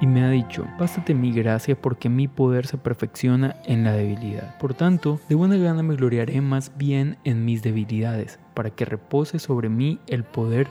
y me ha dicho, bástate mi gracia porque mi poder se perfecciona en la debilidad. Por tanto, de buena gana me gloriaré más bien en mis debilidades, para que repose sobre mí el poder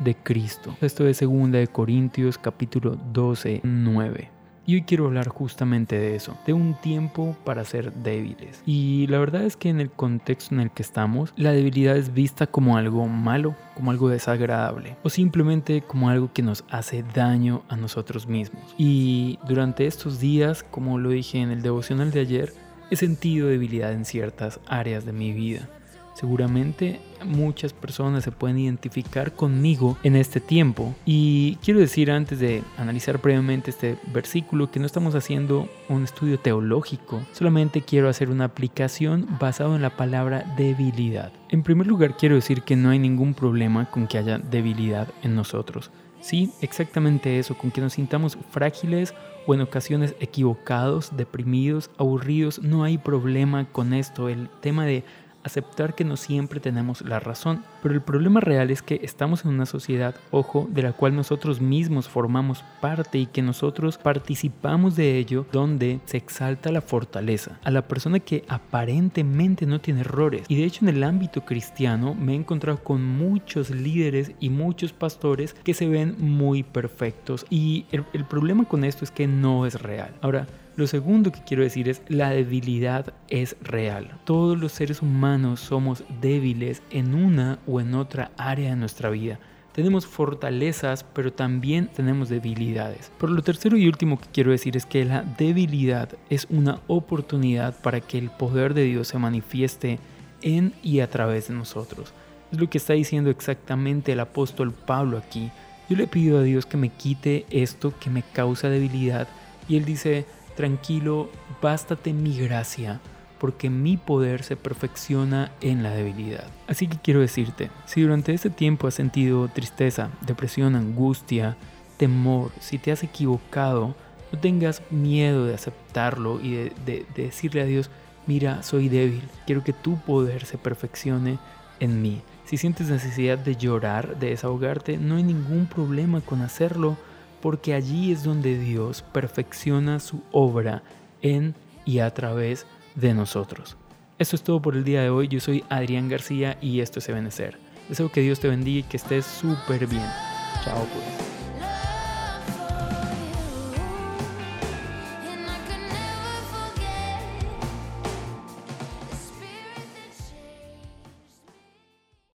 de Cristo. Esto es 2 de Corintios capítulo 12, 9. Y hoy quiero hablar justamente de eso, de un tiempo para ser débiles. Y la verdad es que en el contexto en el que estamos, la debilidad es vista como algo malo, como algo desagradable, o simplemente como algo que nos hace daño a nosotros mismos. Y durante estos días, como lo dije en el devocional de ayer, he sentido debilidad en ciertas áreas de mi vida. Seguramente muchas personas se pueden identificar conmigo en este tiempo. Y quiero decir antes de analizar previamente este versículo que no estamos haciendo un estudio teológico, solamente quiero hacer una aplicación basado en la palabra debilidad. En primer lugar quiero decir que no hay ningún problema con que haya debilidad en nosotros. Sí, exactamente eso, con que nos sintamos frágiles o en ocasiones equivocados, deprimidos, aburridos, no hay problema con esto. El tema de aceptar que no siempre tenemos la razón, pero el problema real es que estamos en una sociedad, ojo, de la cual nosotros mismos formamos parte y que nosotros participamos de ello, donde se exalta la fortaleza, a la persona que aparentemente no tiene errores. Y de hecho en el ámbito cristiano me he encontrado con muchos líderes y muchos pastores que se ven muy perfectos y el, problema con esto es que no es real. Ahora, lo segundo que quiero decir es la debilidad es real. Todos los seres humanos somos débiles en una o en otra área de nuestra vida. Tenemos fortalezas, pero también tenemos debilidades. Por lo tercero y último que quiero decir es que la debilidad es una oportunidad para que el poder de Dios se manifieste en y a través de nosotros. Es lo que está diciendo exactamente el apóstol Pablo aquí. Yo le pido a Dios que me quite esto que me causa debilidad. Y él dice, Tranquilo, bástate mi gracia, porque mi poder se perfecciona en la debilidad. Así que quiero decirte, si durante este tiempo has sentido tristeza, depresión, angustia, temor, si te has equivocado, no tengas miedo de aceptarlo y de, decirle a Dios, mira, soy débil, quiero que tu poder se perfeccione en mí. Si sientes necesidad de llorar, de desahogarte, no hay ningún problema con hacerlo porque allí es donde Dios perfecciona su obra en y a través de nosotros. Esto es todo por el día de hoy. Yo soy Adrián García y esto es Ebenecer. Deseo que Dios te bendiga y que estés súper bien. Chao pues.